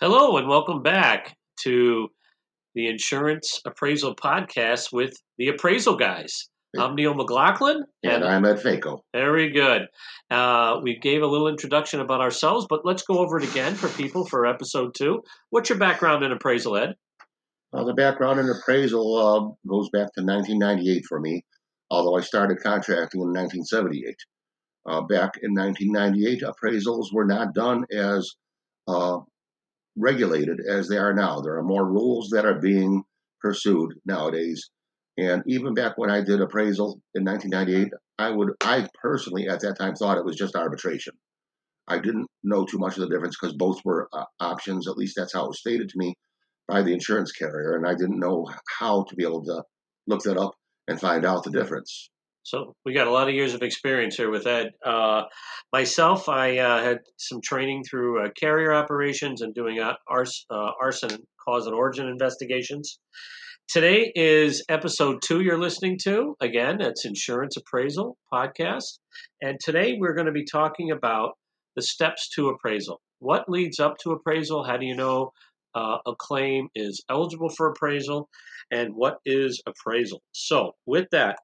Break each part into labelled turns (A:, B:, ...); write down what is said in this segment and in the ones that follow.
A: Hello, and welcome back to the Insurance Appraisal Podcast with the Appraisal Guys. I'm Neil McLaughlin.
B: And I'm Ed Faco.
A: Very good. Uh, we gave a little introduction about ourselves, but let's go over it again for people for episode two. What's your background in appraisal, Ed?
B: Well, the background in appraisal uh, goes back to 1998 for me, although I started contracting in 1978. Uh, back in 1998, appraisals were not done as uh, regulated as they are now. There are more rules that are being pursued nowadays. And even back when I did appraisal in 1998, I would, I personally at that time thought it was just arbitration. I didn't know too much of the difference because both were uh, options. At least that's how it was stated to me by the insurance carrier, and I didn't know how to be able to look that up and find out the difference.
A: So we got a lot of years of experience here with Ed. Uh, myself, I uh, had some training through uh, carrier operations and doing uh, ars- uh, arson cause and origin investigations. Today is episode two you're listening to. Again, it's Insurance Appraisal Podcast. And today we're going to be talking about the steps to appraisal. What leads up to appraisal? How do you know uh, a claim is eligible for appraisal? And what is appraisal? So, with that,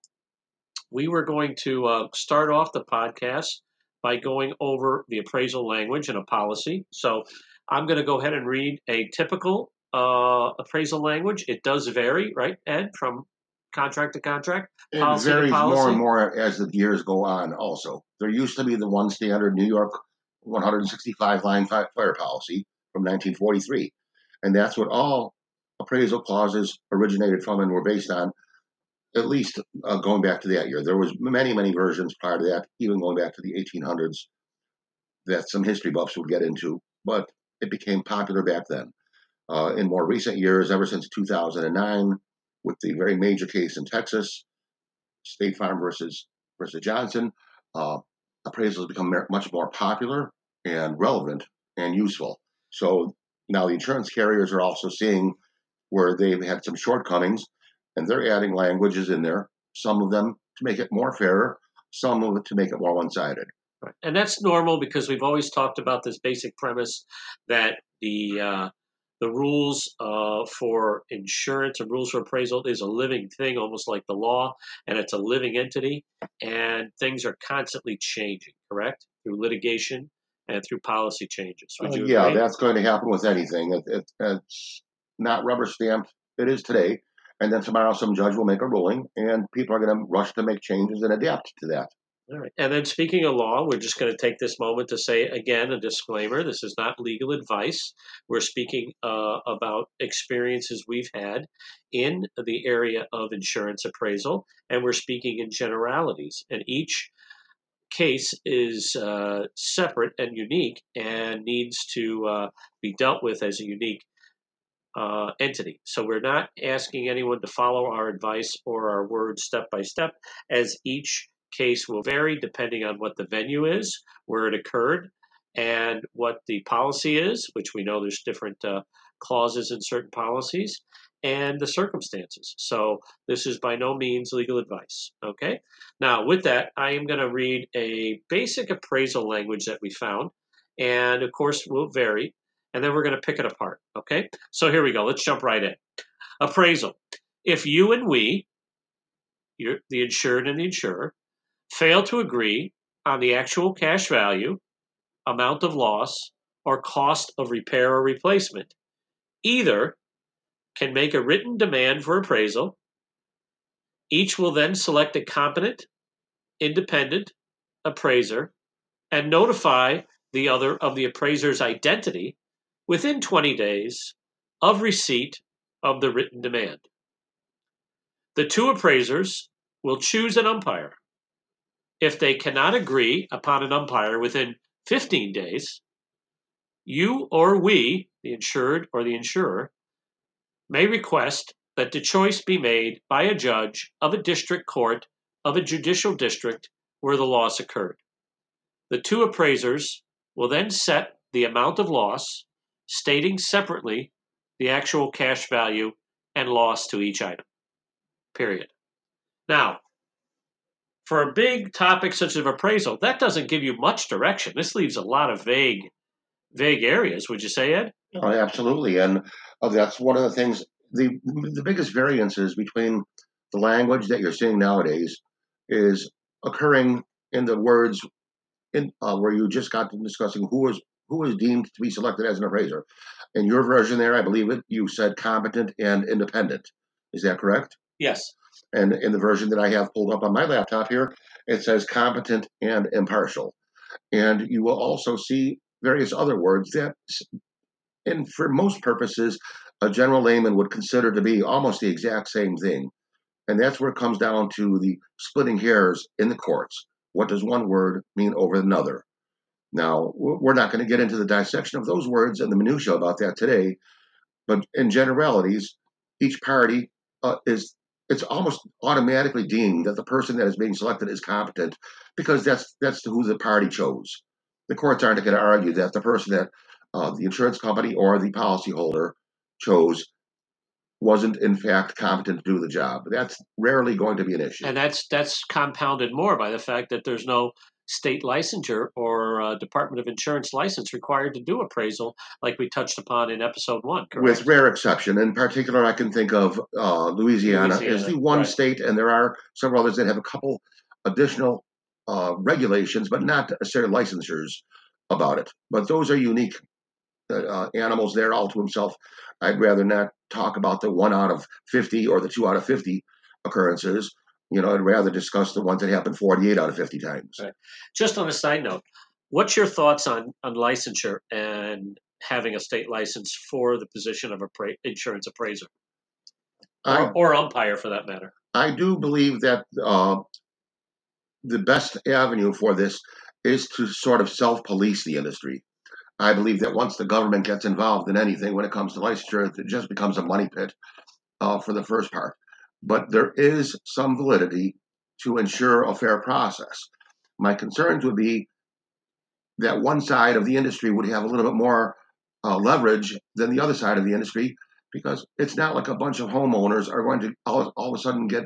A: we were going to uh, start off the podcast by going over the appraisal language and a policy. So I'm going to go ahead and read a typical uh, appraisal language. It does vary, right, Ed, from contract to contract?
B: It varies more and more as the years go on, also. There used to be the one standard New York 165 line fire policy from 1943. And that's what all appraisal clauses originated from and were based on at least uh, going back to that year. There was many, many versions prior to that, even going back to the 1800s, that some history buffs would get into, but it became popular back then. Uh, in more recent years, ever since 2009, with the very major case in Texas, State Farm versus versus Johnson, uh, appraisals become much more popular and relevant and useful. So now the insurance carriers are also seeing where they've had some shortcomings and they're adding languages in there, some of them to make it more fair, some of it to make it more one sided.
A: And that's normal because we've always talked about this basic premise that the uh, the rules uh, for insurance and rules for appraisal is a living thing, almost like the law, and it's a living entity, and things are constantly changing. Correct through litigation and through policy changes.
B: Uh, yeah, agree? that's going to happen with anything. It, it, it's not rubber stamped. It is today, and then tomorrow some judge will make a ruling, and people are going to rush to make changes and adapt to that.
A: All right. And then speaking of law, we're just going to take this moment to say again a disclaimer. This is not legal advice. We're speaking uh, about experiences we've had in the area of insurance appraisal, and we're speaking in generalities. And each case is uh, separate and unique and needs to uh, be dealt with as a unique uh, entity. So we're not asking anyone to follow our advice or our words step by step, as each case will vary depending on what the venue is, where it occurred, and what the policy is, which we know there's different uh, clauses in certain policies, and the circumstances. So this is by no means legal advice. Okay. Now, with that, I am going to read a basic appraisal language that we found, and of course, will vary and then we're going to pick it apart. Okay? So here we go. Let's jump right in. Appraisal. If you and we, the insured and the insurer, fail to agree on the actual cash value, amount of loss, or cost of repair or replacement, either can make a written demand for appraisal. Each will then select a competent, independent appraiser and notify the other of the appraiser's identity within 20 days of receipt of the written demand. The two appraisers will choose an umpire. If they cannot agree upon an umpire within 15 days, you or we, the insured or the insurer, may request that the choice be made by a judge of a district court of a judicial district where the loss occurred. The two appraisers will then set the amount of loss stating separately the actual cash value and loss to each item. Period. Now, for a big topic such as appraisal, that doesn't give you much direction. This leaves a lot of vague, vague areas. Would you say, Ed?
B: Oh, absolutely, and uh, that's one of the things. the The biggest variances between the language that you're seeing nowadays is occurring in the words in uh, where you just got to discussing who was who was deemed to be selected as an appraiser. In your version, there, I believe it, you said competent and independent. Is that correct?
A: Yes.
B: And in the version that I have pulled up on my laptop here, it says competent and impartial. And you will also see various other words that, and for most purposes, a general layman would consider to be almost the exact same thing. And that's where it comes down to the splitting hairs in the courts. What does one word mean over another? Now, we're not going to get into the dissection of those words and the minutiae about that today, but in generalities, each party uh, is it's almost automatically deemed that the person that is being selected is competent because that's that's who the party chose. The courts aren't going to argue that the person that uh, the insurance company or the policyholder chose wasn't in fact competent to do the job. That's rarely going to be an issue.
A: And that's that's compounded more by the fact that there's no state licensure or uh, Department of Insurance license required to do appraisal, like we touched upon in episode one. Correct?
B: With rare exception, in particular, I can think of uh, Louisiana, Louisiana is the one right. state, and there are several others that have a couple additional uh, regulations, but not necessarily licensures about it. But those are unique uh, uh, animals there all to himself. I'd rather not talk about the one out of 50 or the two out of 50 occurrences you know, I'd rather discuss the ones that happen 48 out of 50 times.
A: Right. Just on a side note, what's your thoughts on, on licensure and having a state license for the position of appra- insurance appraiser I, or, or, umpire for that matter?
B: I do believe that uh, the best avenue for this is to sort of self police the industry. I believe that once the government gets involved in anything when it comes to licensure, it just becomes a money pit uh, for the first part but there is some validity to ensure a fair process. My concerns would be that one side of the industry would have a little bit more uh, leverage than the other side of the industry because it's not like a bunch of homeowners are going to all, all of a sudden get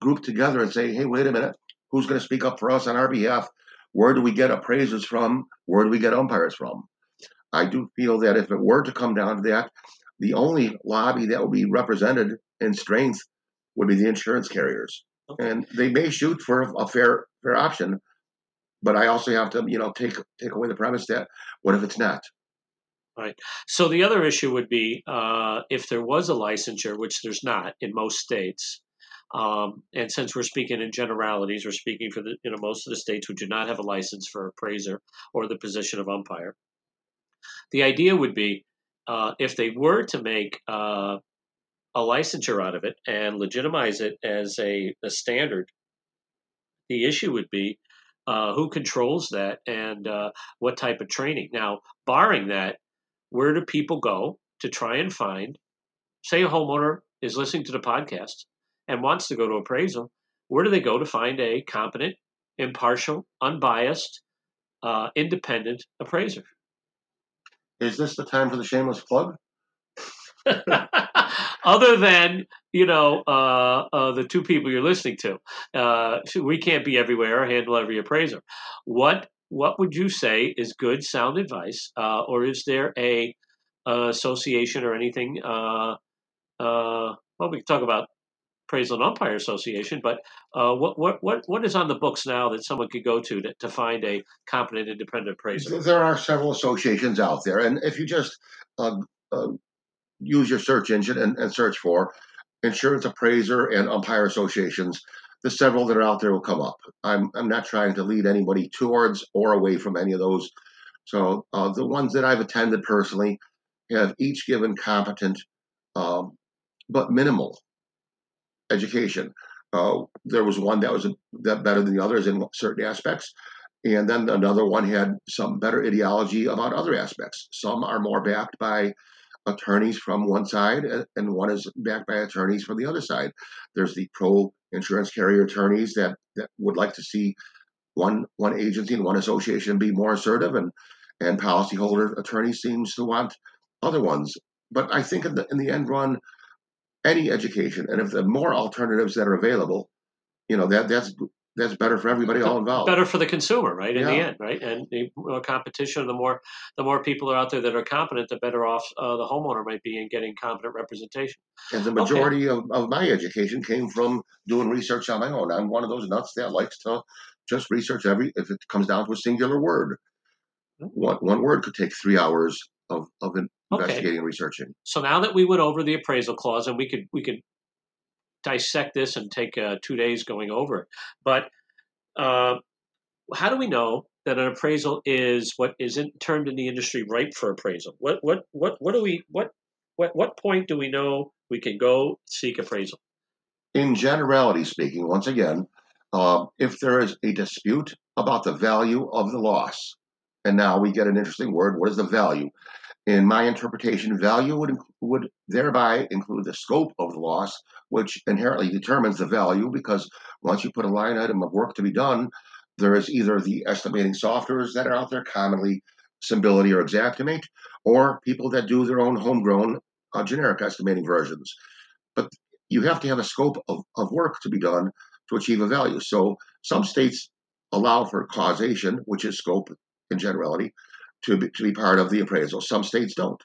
B: grouped together and say, hey, wait a minute, who's going to speak up for us on our behalf? Where do we get appraisers from? Where do we get umpires from? I do feel that if it were to come down to that, the only lobby that will be represented in strength would be the insurance carriers, okay. and they may shoot for a fair fair option, but I also have to you know take take away the premise that what if it's not.
A: Right. So the other issue would be uh, if there was a licensure, which there's not in most states. Um, and since we're speaking in generalities, we're speaking for the you know most of the states who do not have a license for appraiser or the position of umpire. The idea would be uh, if they were to make uh, a licensure out of it and legitimize it as a, a standard, the issue would be uh, who controls that and uh, what type of training. Now, barring that, where do people go to try and find, say, a homeowner is listening to the podcast and wants to go to appraisal, where do they go to find a competent, impartial, unbiased, uh, independent appraiser?
B: Is this the time for the shameless plug?
A: other than you know uh, uh, the two people you're listening to. Uh, we can't be everywhere or handle every appraiser. What what would you say is good sound advice, uh, or is there a, association or anything? Uh, uh, well, we can talk about appraisal and umpire association, but what what what what is on the books now that someone could go to to, to find a competent independent appraiser?
B: There are several associations out there, and if you just use your search engine and, and search for insurance appraiser and umpire associations. The several that are out there will come up. I'm, I'm not trying to lead anybody towards or away from any of those. So uh, the ones that I've attended personally have each given competent um, but minimal education. Uh, there was one that was a, that better than the others in certain aspects, and then another one had some better ideology about other aspects. Some are more backed by attorneys from one side uh, and one is backed by attorneys from the other side. There's the pro insurance carrier attorneys that, that would like to see one one agency and one association be more assertive and and policyholder attorneys seems to want other ones. But I think in the in the end run, any education and if the more alternatives that are available, you know that that's that's better for everybody all involved.
A: Better for the consumer, right? In
B: Yeah.
A: the end, right? And the more competition, the more the more people are out there that are competent, the better off uh, the homeowner might be in getting competent representation.
B: And the majority of, of my education came from doing research on my own. I'm one of those nuts that likes to just research every if it comes down to a singular word. One one word could take three hours of, of
A: Okay.
B: investigating and researching.
A: So now that we went over the appraisal clause, and we could we could dissect this and take uh, two days going over it, but uh, how do we know that an appraisal is what is in, termed in the industry ripe for appraisal? What what what what do we what what what point do we know we can go seek appraisal?
B: In generality speaking, once again, uh, if there is a dispute about the value of the loss, and now we get an interesting word. What is the value? In my interpretation, value would would thereby include the scope of the loss, which inherently determines the value. Because once you put a line item of work to be done, there is either the estimating softwares that are out there, commonly Symbility or Xactimate, or people that do their own homegrown uh, generic estimating versions. But you have to have a scope of, of work to be done to achieve a value. So some states allow for causation, which is scope in generality, to be, to be part of the appraisal. Some states don't.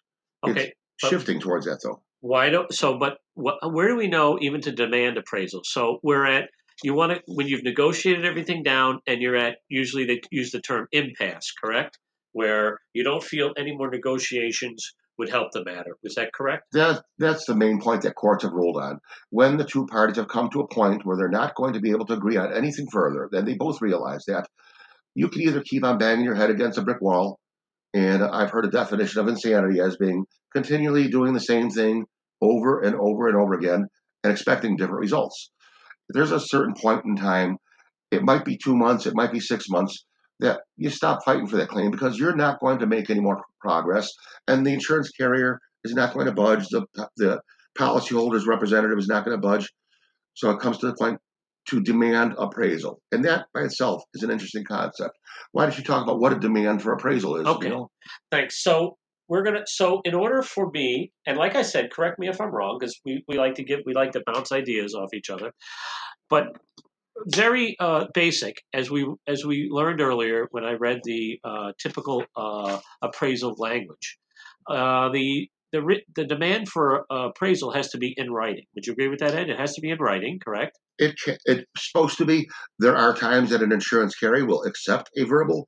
A: Okay, But-
B: Shifting towards that though.
A: why don't so? But what, where do we know even to demand appraisal? So we're at you want to when you've negotiated everything down and you're at usually they use the term impasse, correct? Where you don't feel any more negotiations would help the matter. Is that correct?
B: That that's the main point that courts have ruled on. When the two parties have come to a point where they're not going to be able to agree on anything further, then they both realize that you can either keep on banging your head against a brick wall, and I've heard a definition of insanity as being continually doing the same thing over and over and over again and expecting different results. There's a certain point in time, it might be two months, it might be six months, that you stop fighting for that claim because you're not going to make any more progress, and the insurance carrier is not going to budge. The the policyholder's representative is not going to budge. So it comes to the point to demand appraisal, and that by itself is an interesting concept. Why don't you talk about what a demand for appraisal is?
A: Okay.
B: You know?
A: Thanks. So we're gonna. So in order for me, and like I said, correct me if I'm wrong, because we, we like to give we like to bounce ideas off each other, but very uh, basic as we as we learned earlier when I read the uh, typical uh, appraisal language. Uh, the the the demand for uh, appraisal has to be in writing. Would you agree with that, Ed? It has to be in writing, correct?
B: It ca- it's supposed to be. There are times that an insurance carrier will accept a verbal.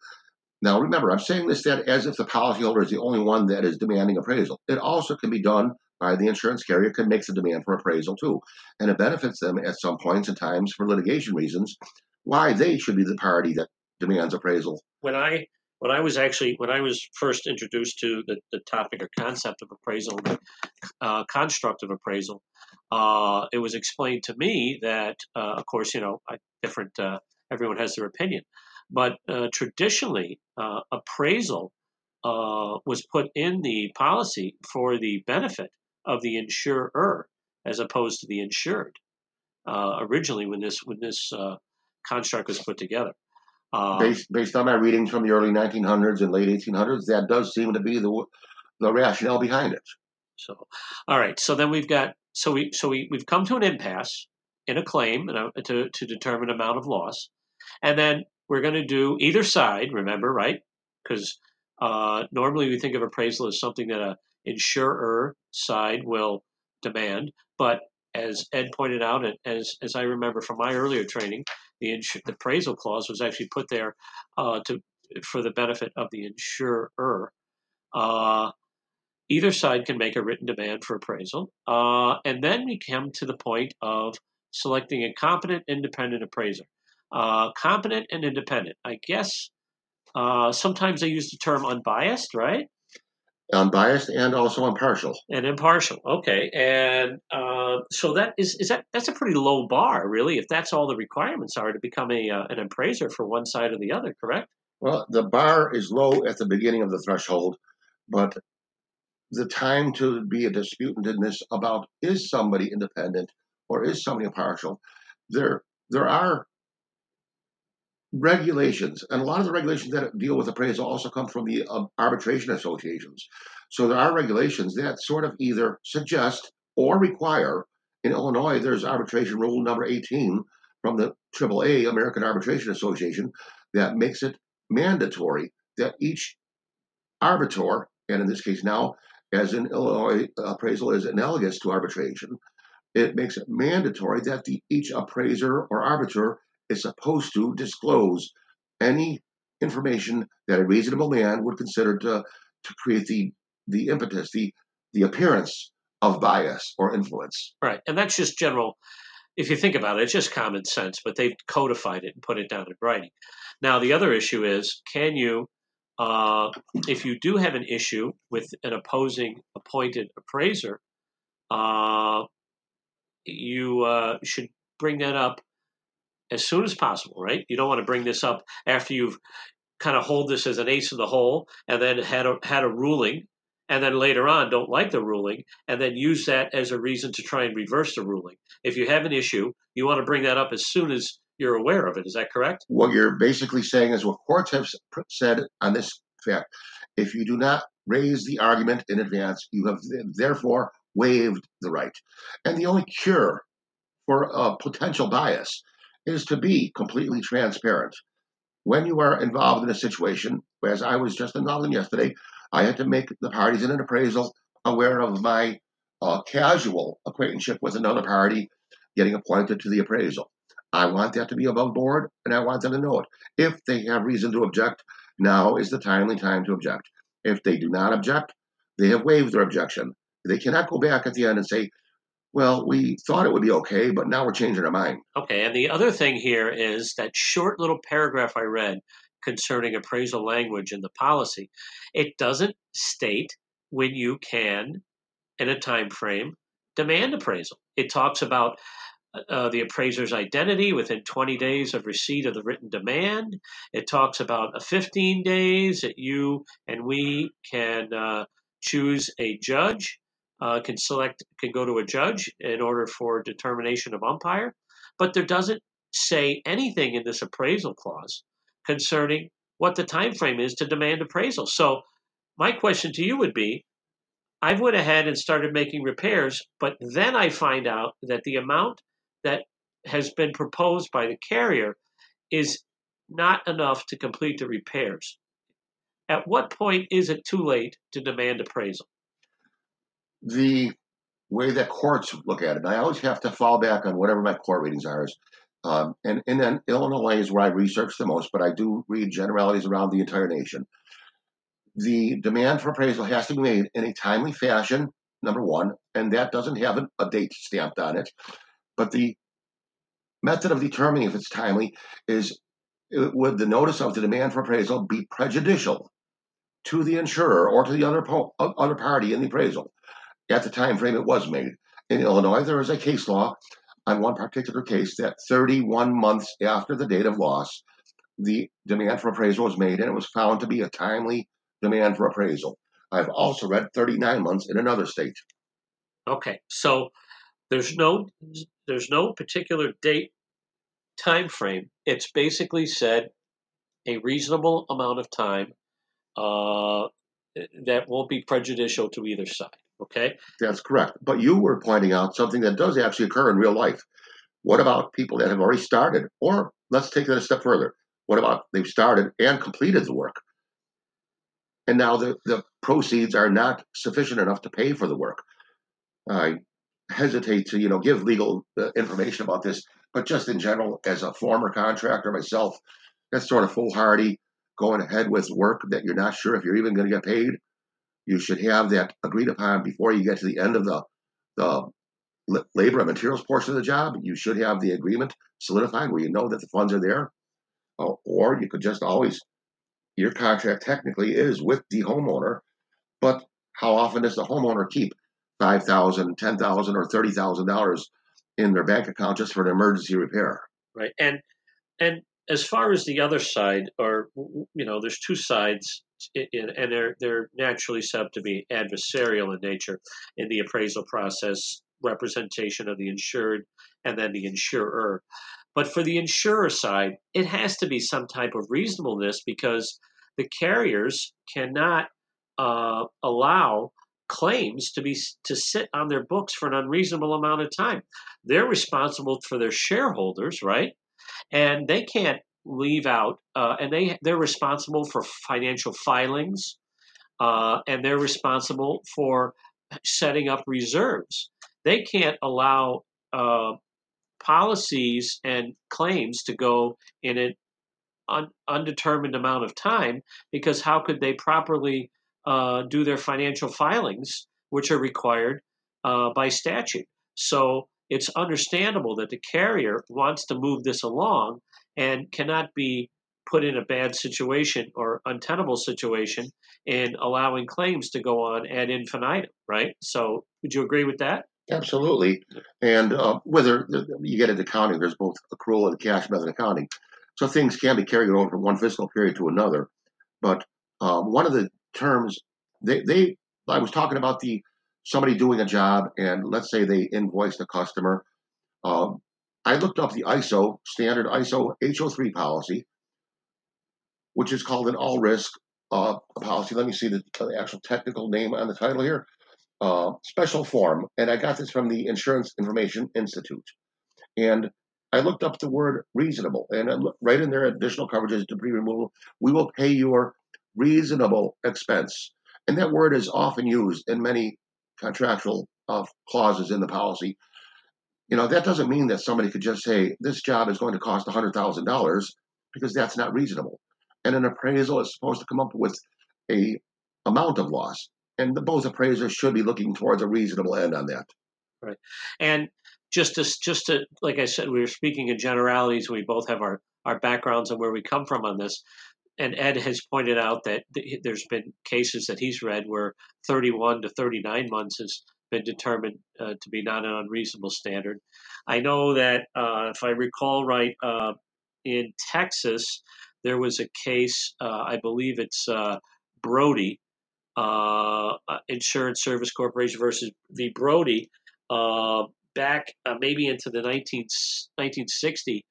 B: Now remember, I'm saying this that as if the policyholder is the only one that is demanding appraisal. It also can be done by the insurance carrier can make the demand for appraisal too, and it benefits them at some points and times for litigation reasons. Why they should be the party that demands appraisal.
A: when I when I was actually when I was first introduced to the, the topic or concept of appraisal, uh, construct of appraisal, uh, it was explained to me that, uh, of course, you know, different uh, everyone has their opinion, but uh, traditionally, uh, appraisal uh, was put in the policy for the benefit of the insurer as opposed to the insured. Uh, originally, when this when this uh, construct was put together.
B: Based based on my readings from the early 1900s and late 1800s, that does seem to be the the rationale behind it.
A: So, all right. So then we've got so we so we we've come to an impasse in a claim to to determine amount of loss, and then we're going to do either side. Remember, right? Because uh, normally we think of appraisal as something that a insurer side will demand, but as Ed pointed out, and as as I remember from my earlier training, the, insu- the appraisal clause was actually put there uh, to for the benefit of the insurer. Uh, either side can make a written demand for appraisal, uh, and then we come to the point of selecting a competent independent appraiser. Uh, competent and independent. I guess uh, sometimes they use the term unbiased, right?
B: Unbiased and also impartial.
A: and impartial. Okay, and uh, so that is is that that's a pretty low bar, really, if that's all the requirements are to become a uh, an appraiser for one side or the other. Correct?
B: Well, the bar is low at the beginning of the threshold, but the time to be a disputant in this about is somebody independent or is somebody impartial, there there are regulations, and a lot of the regulations that deal with appraisal also come from the uh, arbitration associations. So there are regulations that sort of either suggest or require. In Illinois, there's arbitration rule number 18 from the AAA, American Arbitration Association, that makes it mandatory that each arbiter, and in this case now, as in Illinois, appraisal is analogous to arbitration, it makes it mandatory that the, each appraiser or arbiter is supposed to disclose any information that a reasonable man would consider to, to create the, the impetus, the, the appearance of bias or influence.
A: Right. And that's just general, if you think about it, it's just common sense, but they've codified it and put it down in writing. Now, the other issue is can you, uh, if you do have an issue with an opposing appointed appraiser, uh, you uh, should bring that up as soon as possible, right? You don't want to bring this up after you've kind of hold this as an ace in the hole and then had a, had a ruling and then later on don't like the ruling and then use that as a reason to try and reverse the ruling. If you have an issue, you want to bring that up as soon as you're aware of it. Is that correct?
B: What you're basically saying is what courts have said on this fact. If you do not raise the argument in advance, you have therefore waived the right. And the only cure for a potential bias is to be completely transparent. When you are involved in a situation, as I was just involved in yesterday, I had to make the parties in an appraisal aware of my uh, casual acquaintanceship with another party getting appointed to the appraisal. I want that to be above board, and I want them to know it. If they have reason to object, now is the timely time to object. If they do not object, they have waived their objection. They cannot go back at the end and say, well, we thought it would be okay, but now we're changing our mind.
A: Okay, and the other thing here is that short little paragraph I read concerning appraisal language in the policy. It doesn't state when you can, in a time frame, demand appraisal. It talks about uh, the appraiser's identity within 20 days of receipt of the written demand. It talks about a 15 days that you and we can uh, choose a judge, uh, can select, can go to a judge in order for determination of umpire. But there doesn't say anything in this appraisal clause concerning what the time frame is to demand appraisal. So my question to you would be I went ahead and started making repairs, but then I find out that the amount that has been proposed by the carrier is not enough to complete the repairs. At what point is it too late to demand appraisal?
B: The way that courts look at it, I always have to fall back on whatever my court readings are, is um, and, and then Illinois is where I research the most, but I do read generalities around the entire nation. The demand for appraisal has to be made in a timely fashion, number one, and that doesn't have a, a date stamped on it. But the method of determining if it's timely is uh, would the notice of the demand for appraisal be prejudicial to the insurer or to the other, po- other party in the appraisal at the time frame it was made? In Illinois, there is a case law on one particular case that 31 months after the date of loss, the demand for appraisal was made and it was found to be a timely demand for appraisal. I've also read 39 months in another state.
A: Okay, so there's no there's no particular date time frame. It's basically said a reasonable amount of time uh, that won't be prejudicial to either side. Okay?
B: That's correct. But you were pointing out something that does actually occur in real life. What about people that have already started? Or let's take that a step further. What about they've started and completed the work? And now the, the proceeds are not sufficient enough to pay for the work. I hesitate to, you know, give legal uh, information about this, but just in general, as a former contractor myself, that's sort of foolhardy going ahead with work that you're not sure if you're even going to get paid you should have that agreed upon before you get to the end of the the labor and materials portion of the job. You should have the agreement solidified where you know that the funds are there, uh, or you could just always your contract technically is with the homeowner, but how often does the homeowner keep five thousand, ten thousand, or thirty thousand dollars in their bank account just for an emergency repair?
A: Right, and and as far as the other side, or you know, there's two sides in, and they're they're naturally set to be adversarial in nature in the appraisal process, representation of the insured, and then the insurer. But for the insurer side, it has to be some type of reasonableness because the carriers cannot uh, allow claims to be to sit on their books for an unreasonable amount of time. They're responsible for their shareholders, right? And they can't leave out, uh, and they they're responsible for financial filings, uh, and they're responsible for setting up reserves. They can't allow uh, policies and claims to go in an un- undetermined amount of time because how could they properly uh, do their financial filings, which are required uh, by statute? So it's understandable that the carrier wants to move this along and cannot be put in a bad situation or untenable situation in allowing claims to go on ad infinitum, right? So, would you agree with that?
B: Absolutely. And uh, whether you get into accounting, there's both accrual and cash method accounting. So things can be carried over from one fiscal period to another. But um, one of the terms they, they I was talking about the somebody doing a job and let's say they invoiced a customer. Um, I looked up the ISO standard ISO HO3 policy, which is called an all risk uh, policy. Let me see the, the, actual technical name on the title here. Uh, special form, and I got this from the Insurance Information Institute. And I looked up the word reasonable, and right in there, additional coverages, debris removal. We will pay your reasonable expense, and that word is often used in many contractual uh, clauses in the policy. You know that doesn't mean that somebody could just say this job is going to cost hundred thousand dollars because that's not reasonable. And an appraisal is supposed to come up with a amount of loss, and the, both appraisers should be looking towards a reasonable end on that.
A: Right, and just to just to like I said, we were speaking in generalities. We both have our our backgrounds and where we come from on this. And Ed has pointed out that th- there's been cases that he's read where 31 to 39 months has been determined uh, to be not an unreasonable standard. I know that uh, if I recall right, uh, in Texas there was a case. Uh, I believe it's uh, Brody uh, Insurance Service Corporation versus the Brody back maybe into the 19, 1960.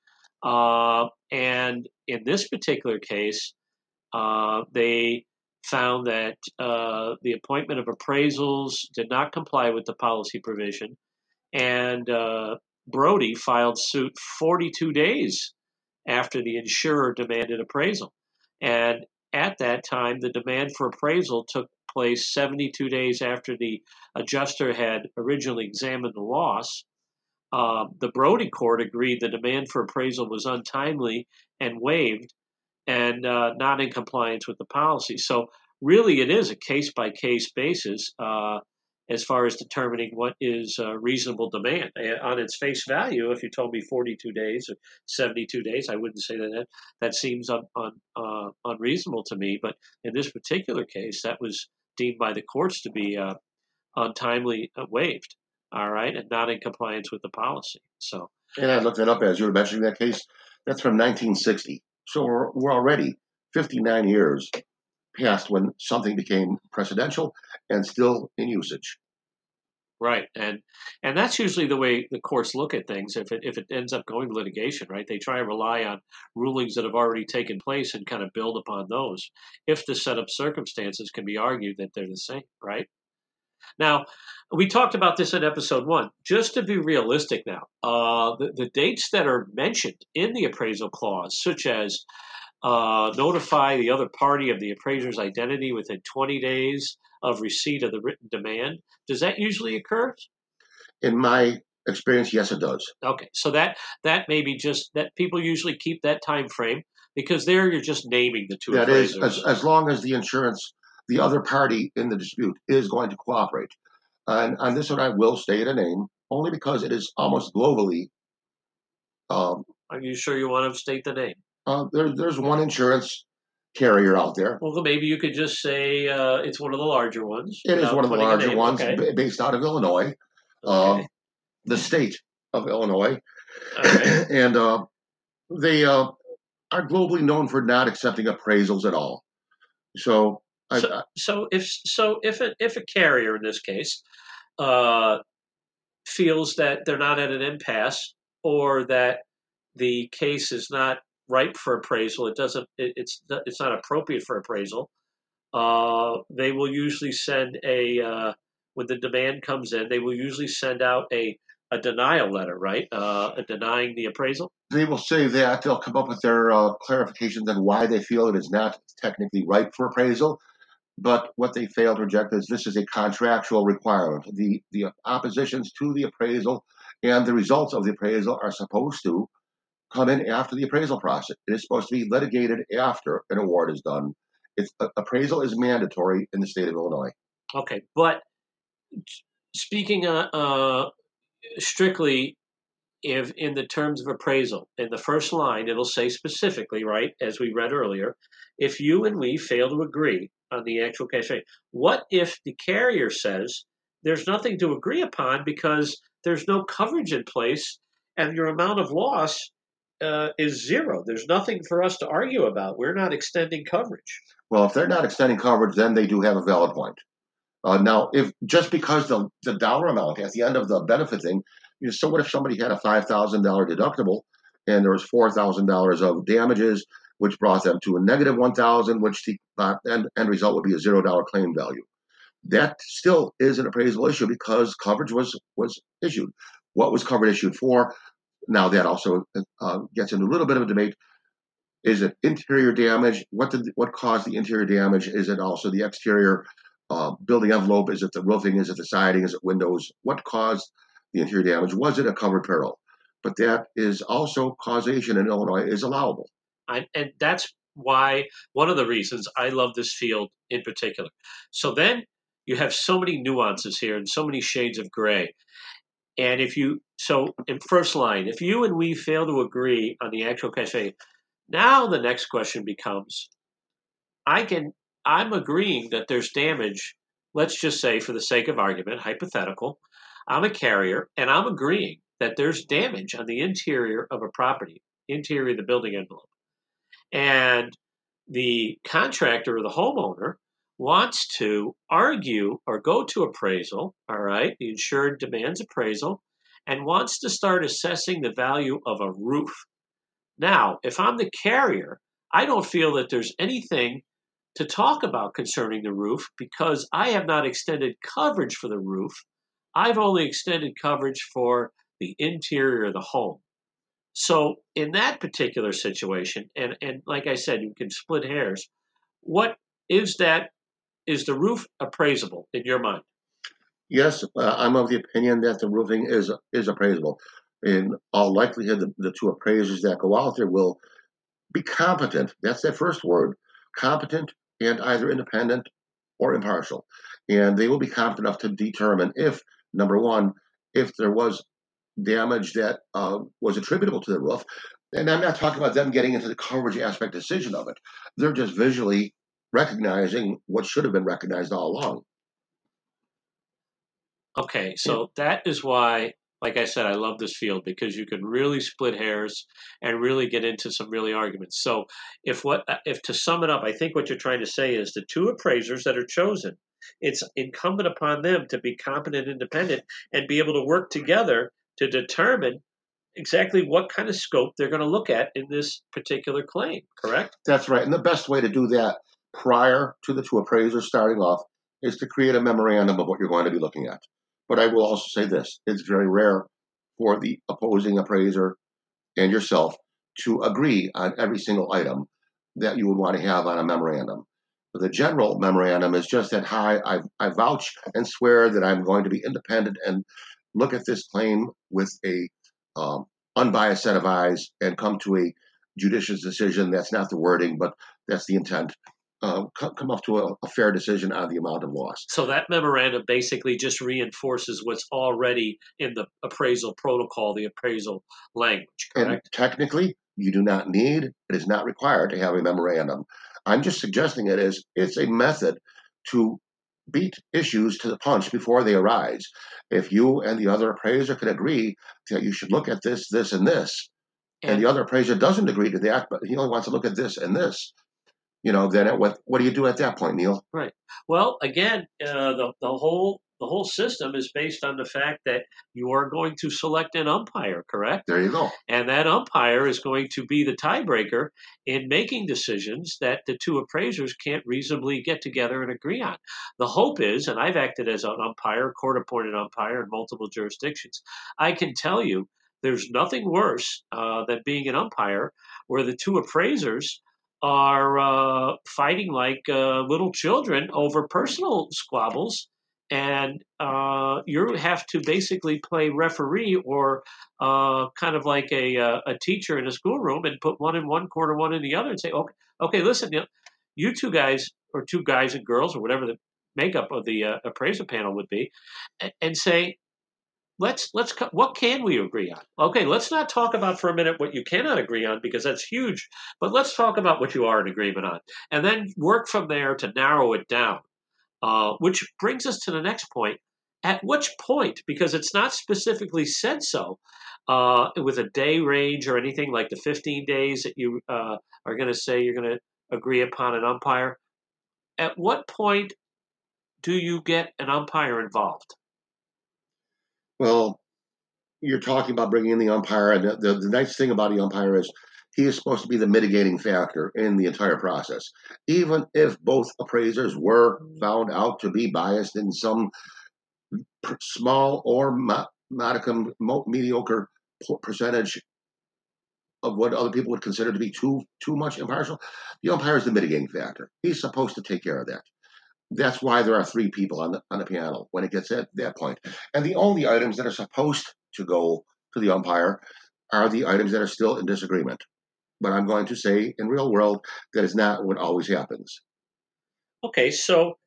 A: Uh, and in this particular case, uh, they found that uh, the appointment of appraisals did not comply with the policy provision. And uh, Brody filed suit 42 days after the insurer demanded appraisal. And at that time, the demand for appraisal took place 72 days after the adjuster had originally examined the loss. Uh, the Brody court agreed the demand for appraisal was untimely and waived and uh, not in compliance with the policy. So, really, it is a case by case basis uh, as far as determining what is reasonable demand. On its face value, if you told me 42 days or 72 days, I wouldn't say that that, that seems un, un, uh, unreasonable to me. But in this particular case, that was deemed by the courts to be uh, untimely waived. All right, and not in compliance with the policy. So,
B: and I looked it up as you were mentioning that case. That's from 1960. So we're, we're already 59 years past when something became precedential and still in usage.
A: Right, and and that's usually the way the courts look at things. If it if it ends up going to litigation, right, they try to rely on rulings that have already taken place and kind of build upon those. If the set up circumstances can be argued that they're the same, right? Now, we talked about this in episode one. Just to be realistic now, uh, the, the dates that are mentioned in the appraisal clause, such as uh, notify the other party of the appraiser's identity within 20 days of receipt of the written demand, does that usually occur?
B: In my experience, yes, it does.
A: Okay, so that that may be just that people usually keep that time frame because there you're just naming the two.
B: That appraisers. is as, as long as the insurance the other party in the dispute is going to cooperate. And on this one, I will state a name only because it is almost globally.
A: Um, Are you sure you want to state the name?
B: Uh, there, there's one insurance carrier out there.
A: Well, maybe you could just say uh, it's one of the larger ones.
B: It is one of the larger ones, okay. based out of Illinois, uh, okay. uh, the state of Illinois, and uh, they uh, are globally known for not accepting appraisals at all. So
A: so, I, so if so if a, if a carrier in this case uh, feels that they're not at an impasse or that the case is not ripe for appraisal, it doesn't it, it's it's not appropriate for appraisal. Uh, they will usually send a uh, when the demand comes in, they will usually send out a a denial letter, right? Uh, denying the appraisal.
B: They will say that they'll come up with their uh, clarifications on why they feel it is not technically ripe for appraisal. But what they failed to reject is this is a contractual requirement. The the oppositions to the appraisal and the results of the appraisal are supposed to come in after the appraisal process. It is supposed to be litigated after an award is done. It's appraisal is mandatory in the state of Illinois.
A: Okay, but speaking uh, uh, strictly if in the terms of appraisal, in the first line, it'll say specifically, right, as we read earlier, if you and we fail to agree on the actual cash rate. What if the carrier says there's nothing to agree upon because there's no coverage in place and your amount of loss uh, is zero? There's nothing for us to argue about. We're not extending coverage.
B: Well, if they're not extending coverage, then they do have a valid point. Uh, now, if just because the, the dollar amount at the end of the benefit thing, you know, so what if somebody had a five thousand dollar deductible and there was four thousand dollars of damages, which brought them to a negative one thousand, which the uh, end, end result would be a zero dollar claim value. That still is an appraisal issue because coverage was was issued. What was coverage issued for? Now that also uh, gets into a little bit of a debate. Is it interior damage? What did what caused the interior damage? Is it also the exterior uh, building envelope? Is it the roofing? Is it the siding? Is it windows? What caused the interior damage? Was it a covered peril? But that is also causation in Illinois is allowable.
A: I, and that's why one of the reasons I love this field in particular. So then you have so many nuances here and so many shades of gray. And if you so in first line, if you and we fail to agree on the actual cachet, now the next question becomes I can I'm agreeing that there's damage. Let's just say, for the sake of argument, hypothetical, I'm a carrier and I'm agreeing that there's damage on the interior of a property, interior of the building envelope. And the contractor or the homeowner wants to argue or go to appraisal, all right, the insured demands appraisal, and wants to start assessing the value of a roof. Now, if I'm the carrier, I don't feel that there's anything to talk about concerning the roof because I have not extended coverage for the roof. I've only extended coverage for the interior of the home. So in that particular situation, and, and like I said, you can split hairs. What is that? Is the roof appraisable in your mind?
B: Yes, uh, I'm of the opinion that the roofing is is appraisable. In all likelihood, the, the two appraisers that go out there will be competent. That's that first word, competent and either independent or impartial. And they will be competent enough to determine if, number one, if there was damage that uh, was attributable to the roof. And I'm not talking about them getting into the coverage aspect decision of it. They're just visually recognizing what should have been recognized all along.
A: Okay, so that is why like I said, I love this field because you can really split hairs and really get into some really arguments. So, if what uh, if to sum it up, I think what you're trying to say is the two appraisers that are chosen, it's incumbent upon them to be competent, independent, and be able to work together to determine exactly what kind of scope they're going to look at in this particular claim. Correct?
B: That's right. And the best way to do that prior to the two appraisers starting off is to create a memorandum of what you're going to be looking at. But I will also say this it's very rare for the opposing appraiser and yourself to agree on every single item that you would want to have on a memorandum. The general memorandum is just that hi, I, I vouch and swear that I'm going to be independent and look at this claim with a um, unbiased set of eyes and come to a judicious decision. That's not the wording, but that's the intent uh, come up to a, a, fair decision on the amount of loss.
A: So that memorandum basically just reinforces what's already in the appraisal protocol, the appraisal language. Correct? And
B: technically, you do not need; it is not required to have a memorandum. I'm just suggesting it as it's a method to beat issues to the punch before they arise. If you and the other appraiser can agree that you should look at this, this, and this, and, and the other appraiser doesn't agree to that, but he only wants to look at this and this, you know, then what what do you do at that point, Neil?
A: Right. Well, again, uh, the the whole the whole system is based on the fact that you are going to select an umpire, correct?
B: There you go.
A: And that umpire is going to be the tiebreaker in making decisions that the two appraisers can't reasonably get together and agree on. The hope is, and I've acted as an umpire, court appointed umpire in multiple jurisdictions, I can tell you there's nothing worse uh, than being an umpire where the two appraisers are uh, fighting like uh, little children over personal squabbles and uh, you have to basically play referee or uh, kind of like a, uh, a teacher in a schoolroom and put one in one corner, one in the other, and say, okay, okay, listen, you, know, you two guys or two guys and girls or whatever the makeup of the uh, appraiser panel would be, and, and say, let's let's what can we agree on? Okay let's not talk about for a minute what you cannot agree on because that's huge but let's talk about what you are in agreement on and then work from there to narrow it down uh, which brings us to the next point. At which point, because it's not specifically said so, uh, with a day range or anything like the 15 days that you uh, are going to say you're going to agree upon an umpire, at what point do you get an umpire involved?
B: Well, you're talking about bringing in the umpire, and the, the, the nice thing about the umpire is he is supposed to be the mitigating factor in the entire process. Even if both appraisers were found out to be biased in some small or modicum mediocre percentage of what other people would consider to be too too much impartial, the umpire is the mitigating factor. He's supposed to take care of that. That's why there are three people on the on the panel when it gets at that point. And the only items that are supposed to go to the umpire are the items that are still in disagreement. But I'm going to say in real world that is not what always happens.
A: Okay, so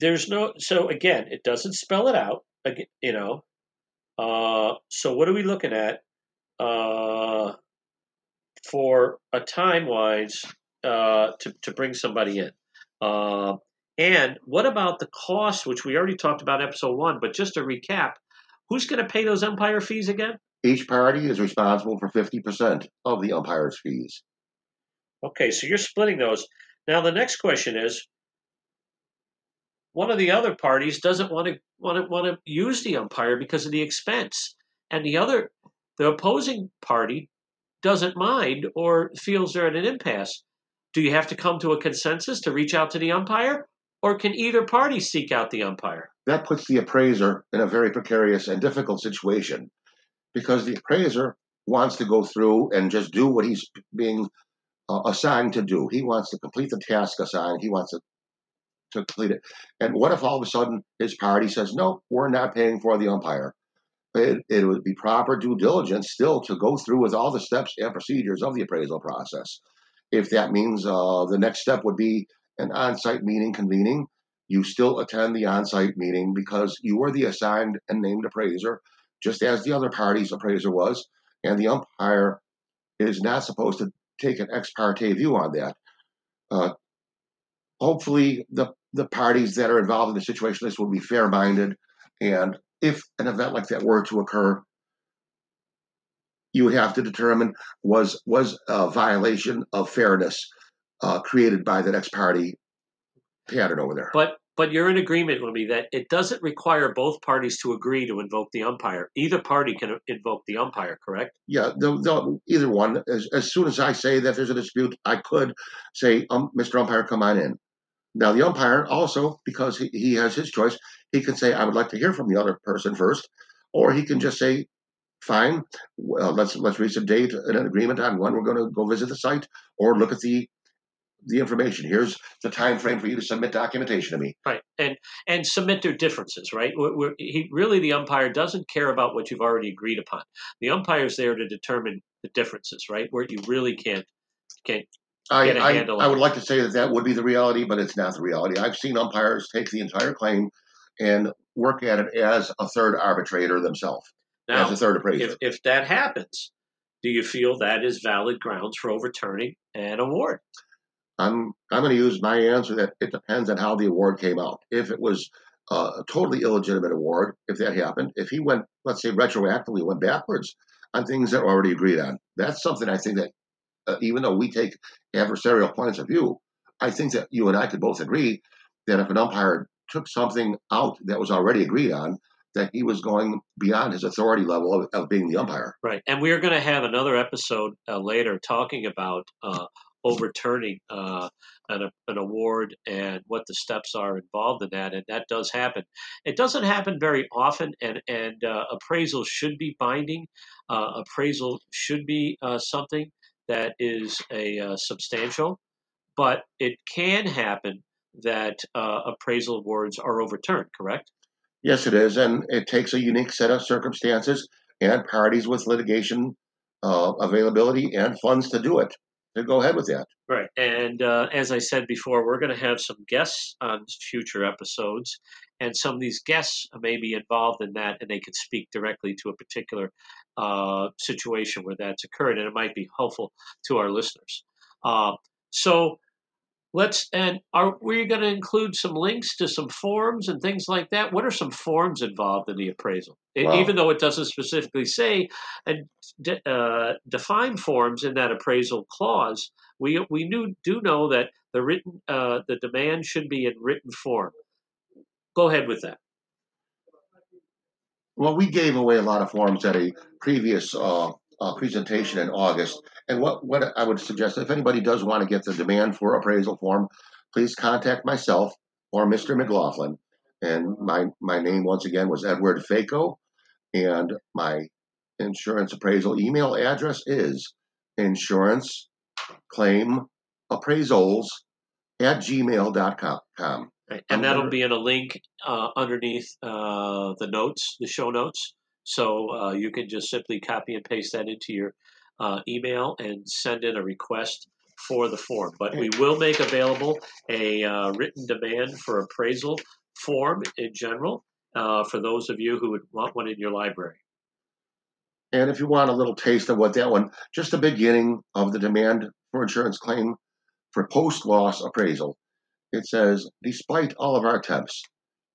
A: there's no so again, it doesn't spell it out. You know, uh, so what are we looking at uh, for a time wise uh, to to bring somebody in? Uh, and what about the cost, which we already talked about episode one? But just to recap, who's going to pay those umpire fees again?
B: Each party is responsible for 50% of the umpire's fees.
A: Okay, so you're splitting those. Now the next question is one of the other parties doesn't want to want to want to use the umpire because of the expense. And the other the opposing party doesn't mind or feels they're at an impasse. Do you have to come to a consensus to reach out to the umpire? Or can either party seek out the umpire?
B: That puts the appraiser in a very precarious and difficult situation because the appraiser wants to go through and just do what he's being uh, assigned to do. He wants to complete the task assigned. He wants to, to complete it. And what if all of a sudden his party says, no, we're not paying for the umpire? It, it would be proper due diligence still to go through with all the steps and procedures of the appraisal process. If that means uh, the next step would be an on site meeting convening, you still attend the on site meeting because you were the assigned and named appraiser just as the other party's appraiser was, and the umpire is not supposed to take an ex parte view on that. Uh, hopefully, the the parties that are involved in the situation this will be fair minded, and if an event like that were to occur, you would have to determine was was a violation of fairness uh, created by that ex parte pattern over there.
A: But but you're in agreement with me that it doesn't require both parties to agree to invoke the umpire. Either party can invoke the umpire, correct?
B: Yeah, the, the, either one. As, as soon as I say that there's a dispute, I could say, um, Mr. Umpire, come on in. Now, the umpire also, because he, he has his choice, he can say, I would like to hear from the other person first, or he can just say, fine, well, let's let's reach a date and an agreement on when we're going to go visit the site or look at the the information. Here's the time frame for you to submit documentation to me.
A: Right, and and submit their differences. Right, we're, we're, he really the umpire doesn't care about what you've already agreed upon. The umpire is there to determine the differences. Right, where you really can't can't
B: I, I, I, would like to say that that would be the reality, but it's not the reality. I've seen umpires take the entire claim and work at it as a third arbitrator themselves, now, as a third appraiser.
A: If, if that happens, do you feel that is valid grounds for overturning an award?
B: I'm I'm going to use my answer that it depends on how the award came out. If it was a totally illegitimate award, if that happened, if he went, let's say, retroactively went backwards on things that were already agreed on, that's something I think that uh, even though we take adversarial points of view, I think that you and I could both agree that if an umpire took something out that was already agreed on that he was going beyond his authority level of, of being the umpire.
A: Right. And we are going to have another episode uh, later talking about uh, overturning uh, an, an award and what the steps are involved in that. And that does happen. It doesn't happen very often, and, and uh, appraisal should be binding. Uh, appraisal should be uh, something that is a substantial, but it can happen that appraisal awards are overturned, correct?
B: Yes, it is, and it takes a unique set of circumstances and parties with litigation uh, availability and funds to do it. To go ahead with that.
A: Right, and uh, as I said before, we're going to have some guests on future episodes, and some of these guests may be involved in that, and they could speak directly to a particular uh, situation where that's occurred, and it might be helpful to our listeners. Uh, so let's and are we going to include some links to some forms and things like that? What are some forms involved in the appraisal? Wow. even though it doesn't specifically say and de, uh, define forms in that appraisal clause we we knew, do know that the written uh, the demand should be in written form. Go ahead with that.
B: Well we gave away a lot of forms at a previous uh, uh, presentation in August. And what, what I would suggest, if anybody does want to get the demand for appraisal form, please contact myself or Mr. McLaughlin. And my, my name, once again, was Edward Faco. And my insurance appraisal email address is insurance claim appraisals at gmail.com.
A: And that'll be in a link uh, underneath uh, the notes, the show notes. So uh, you can just simply copy and paste that into your uh, email and send in a request for the form. But we will make available a uh, written demand for appraisal form in general uh, for those of you who would want one in your library.
B: And if you want a little taste of what that one, just the beginning of the demand for insurance claim for post loss appraisal, it says, despite all of our attempts,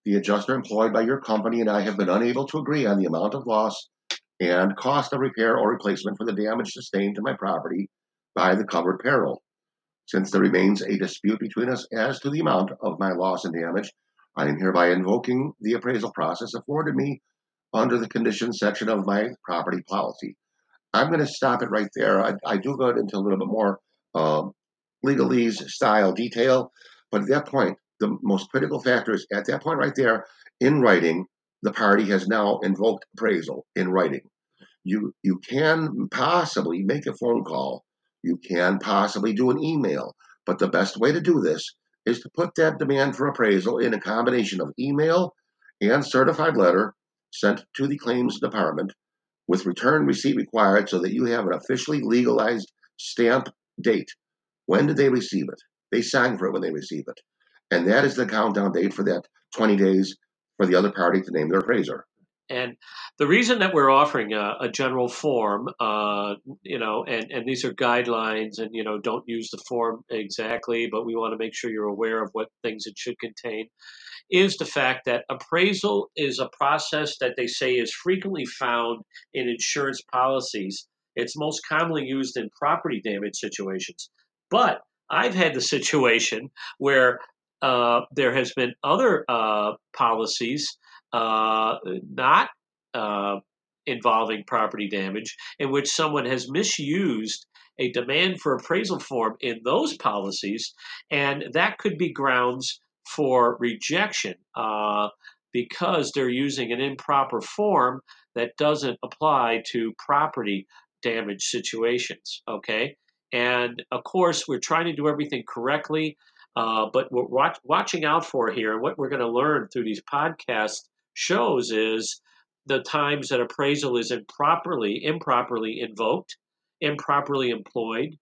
B: the adjuster employed by your company and I have been unable to agree on the amount of loss and cost of repair or replacement for the damage sustained to my property by the covered peril. Since there remains a dispute between us as to the amount of my loss and damage, I am hereby invoking the appraisal process afforded me under the conditions section of my property policy. I'm going to stop it right there. I, I do go into a little bit more uh, legalese style detail, but at that point, the most critical factor is at that point right there, in writing, the party has now invoked appraisal in writing. You you can possibly make a phone call, you can possibly do an email, but the best way to do this is to put that demand for appraisal in a combination of email and certified letter sent to the claims department with return receipt required so that you have an officially legalized stamp date. When did they receive it? They sign for it when they receive it. And that is the countdown date for that 20 days for the other party to name their appraiser.
A: And the reason that we're offering a, a general form, uh, you know, and, and these are guidelines, and you know, don't use the form exactly, but we want to make sure you're aware of what things it should contain, is the fact that appraisal is a process that they say is frequently found in insurance policies. It's most commonly used in property damage situations, but I've had the situation where uh, there has been other uh, policies uh, not uh, involving property damage in which someone has misused a demand for appraisal form in those policies, and that could be grounds for rejection because they're using an improper form that doesn't apply to property damage situations. Okay. And of course, we're trying to do everything correctly. Uh, but what we're watch, watching out for here, and what we're going to learn through these podcast shows is the times that appraisal is improperly, improperly invoked, improperly employed,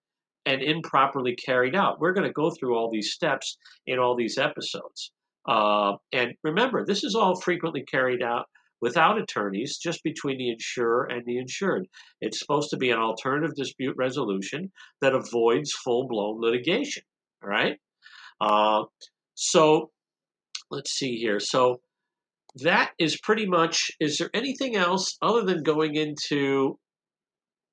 A: and improperly carried out. We're going to go through all these steps in all these episodes. Uh, and remember, this is all frequently carried out without attorneys, just between the insurer and the insured. It's supposed to be an alternative dispute resolution that avoids full blown litigation. All right. Uh, so let's see here. So that is pretty much. Is there anything else other than going into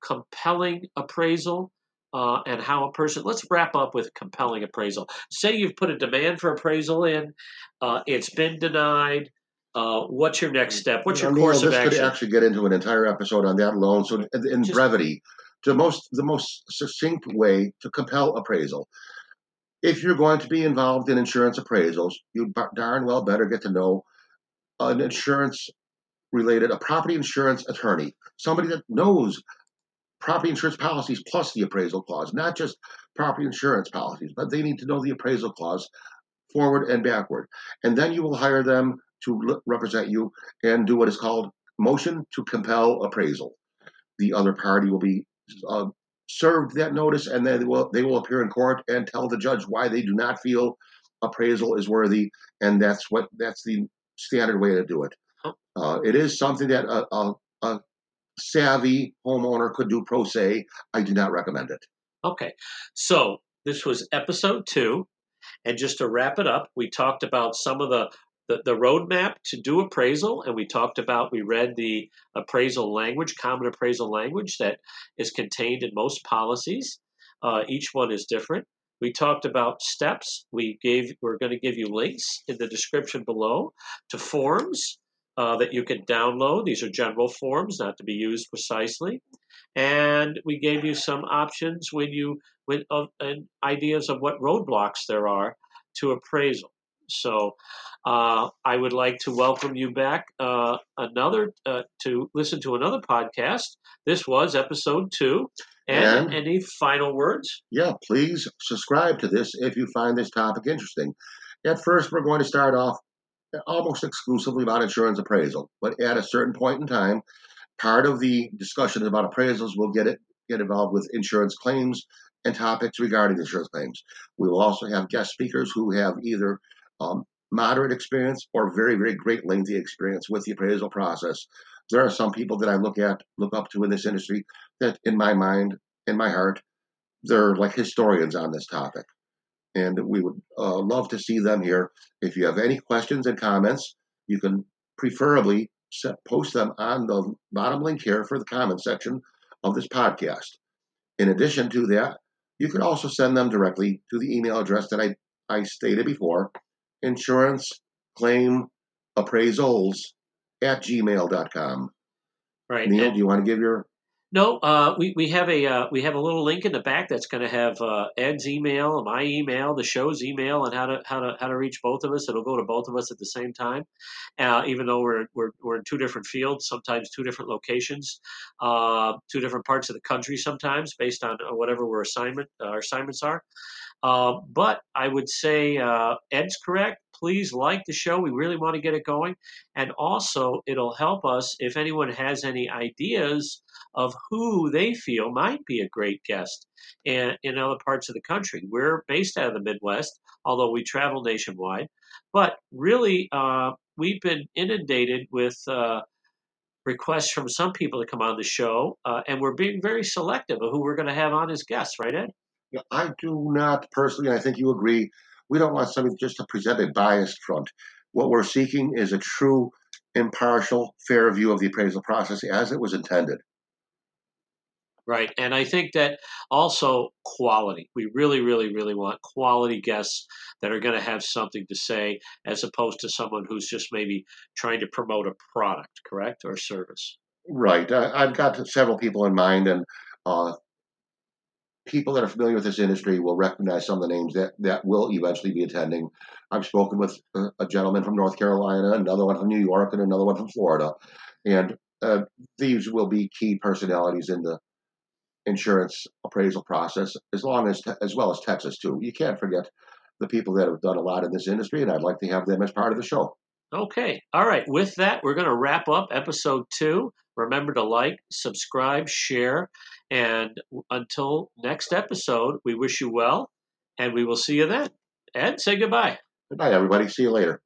A: compelling appraisal uh, and how a person. Let's wrap up with compelling appraisal. Say you've put a demand for appraisal in, uh, it's been denied. Uh, what's your next step? What's your
B: Neil,
A: course of
B: this
A: action?
B: could actually get into an entire episode on that alone. So, in, in
A: Just-
B: brevity, the most the most succinct way to compel appraisal. If you're going to be involved in insurance appraisals, you darn well better get to know an insurance related, a property insurance attorney, somebody that knows property insurance policies plus the appraisal clause, not just property insurance policies, but they need to know the appraisal clause forward and backward. And then you will hire them to represent you and do what is called motion to compel appraisal. The other party will be uh, served that notice, and then they will they will appear in court and tell the judge why they do not feel appraisal is worthy, and that's what that's the standard way to do it. Uh, it is something that a, a, a savvy homeowner could do pro se. I do not recommend it.
A: Okay, so this was episode two, and just to wrap it up, we talked about some of the the, the roadmap to do appraisal, and we talked about we read the appraisal language, common appraisal language that is contained in most policies. Uh, each one is different. We talked about steps. We gave we're going to give you links in the description below to forms uh, that you can download. These are general forms, not to be used precisely and we gave you some options when you with uh, ideas of what roadblocks there are to appraisal. So uh, I would like to welcome you back uh, another uh, to listen to another podcast. This was episode two. And,
B: And-
A: any final words?
B: Yeah, please subscribe to this if you find this topic interesting. At first, we're going to start off almost exclusively about insurance appraisal, but at a certain point in time, part of the discussion about appraisals will get it get involved with insurance claims and topics regarding insurance claims. We will also have guest speakers who have either um, moderate experience or very, very great lengthy experience with the appraisal process. There are some people that I look at, look up to in this industry that, in my mind, in my heart, they're like historians on this topic. And we would uh, love to see them here. If you have any questions and comments, you can preferably set, post them on the bottom link here for the comment section of this podcast. In addition to that, you can also send them directly to the email address that I, I stated before insurance claim appraisals at gmail.com.
A: Right.
B: Neil,
A: and-
B: do you want to give your
A: No, uh, we, we have a uh, we have a little link in the back that's going to have uh, Ed's email, my email, the show's email, and how to how to how to reach both of us. It'll go to both of us at the same time, uh, even though we're, we're we're in two different fields, sometimes two different locations, uh, two different parts of the country, sometimes based on uh, whatever our assignment our assignments are. Uh, but I would say uh, Ed's correct. Please like the show. We really want to get it going, and also it'll help us if anyone has any ideas of who they feel might be a great guest in, in other parts of the country. We're based out of the Midwest, although we travel nationwide. But really, uh, we've been inundated with uh, requests from some people to come on the show, uh, and we're being very selective of who we're going to have on as guests, right, Ed?
B: Yeah, I do not personally, and I think you agree, we don't want somebody just to present a biased front. What we're seeking is a true, impartial, fair view of the appraisal process as it was intended.
A: Right. And I think that also quality. We really, really, really want quality guests that are going to have something to say as opposed to someone who's just maybe trying to promote a product, correct? Or service.
B: Right. I, I've got several people in mind, and uh, people that are familiar with this industry will recognize some of the names that, that will eventually be attending. I've spoken with a, a gentleman from North Carolina, another one from New York, and another one from Florida. And uh, these will be key personalities in the insurance appraisal process, as long as as well as Texas too. You can't forget the people that have done a lot in this industry, and I'd like to have them as part of the show.
A: Okay. All right. With that, we're going to wrap up episode two. Remember to like, subscribe, share. And until next episode, we wish you well and we will see you then. Ed, say goodbye.
B: Good night, everybody. See you later.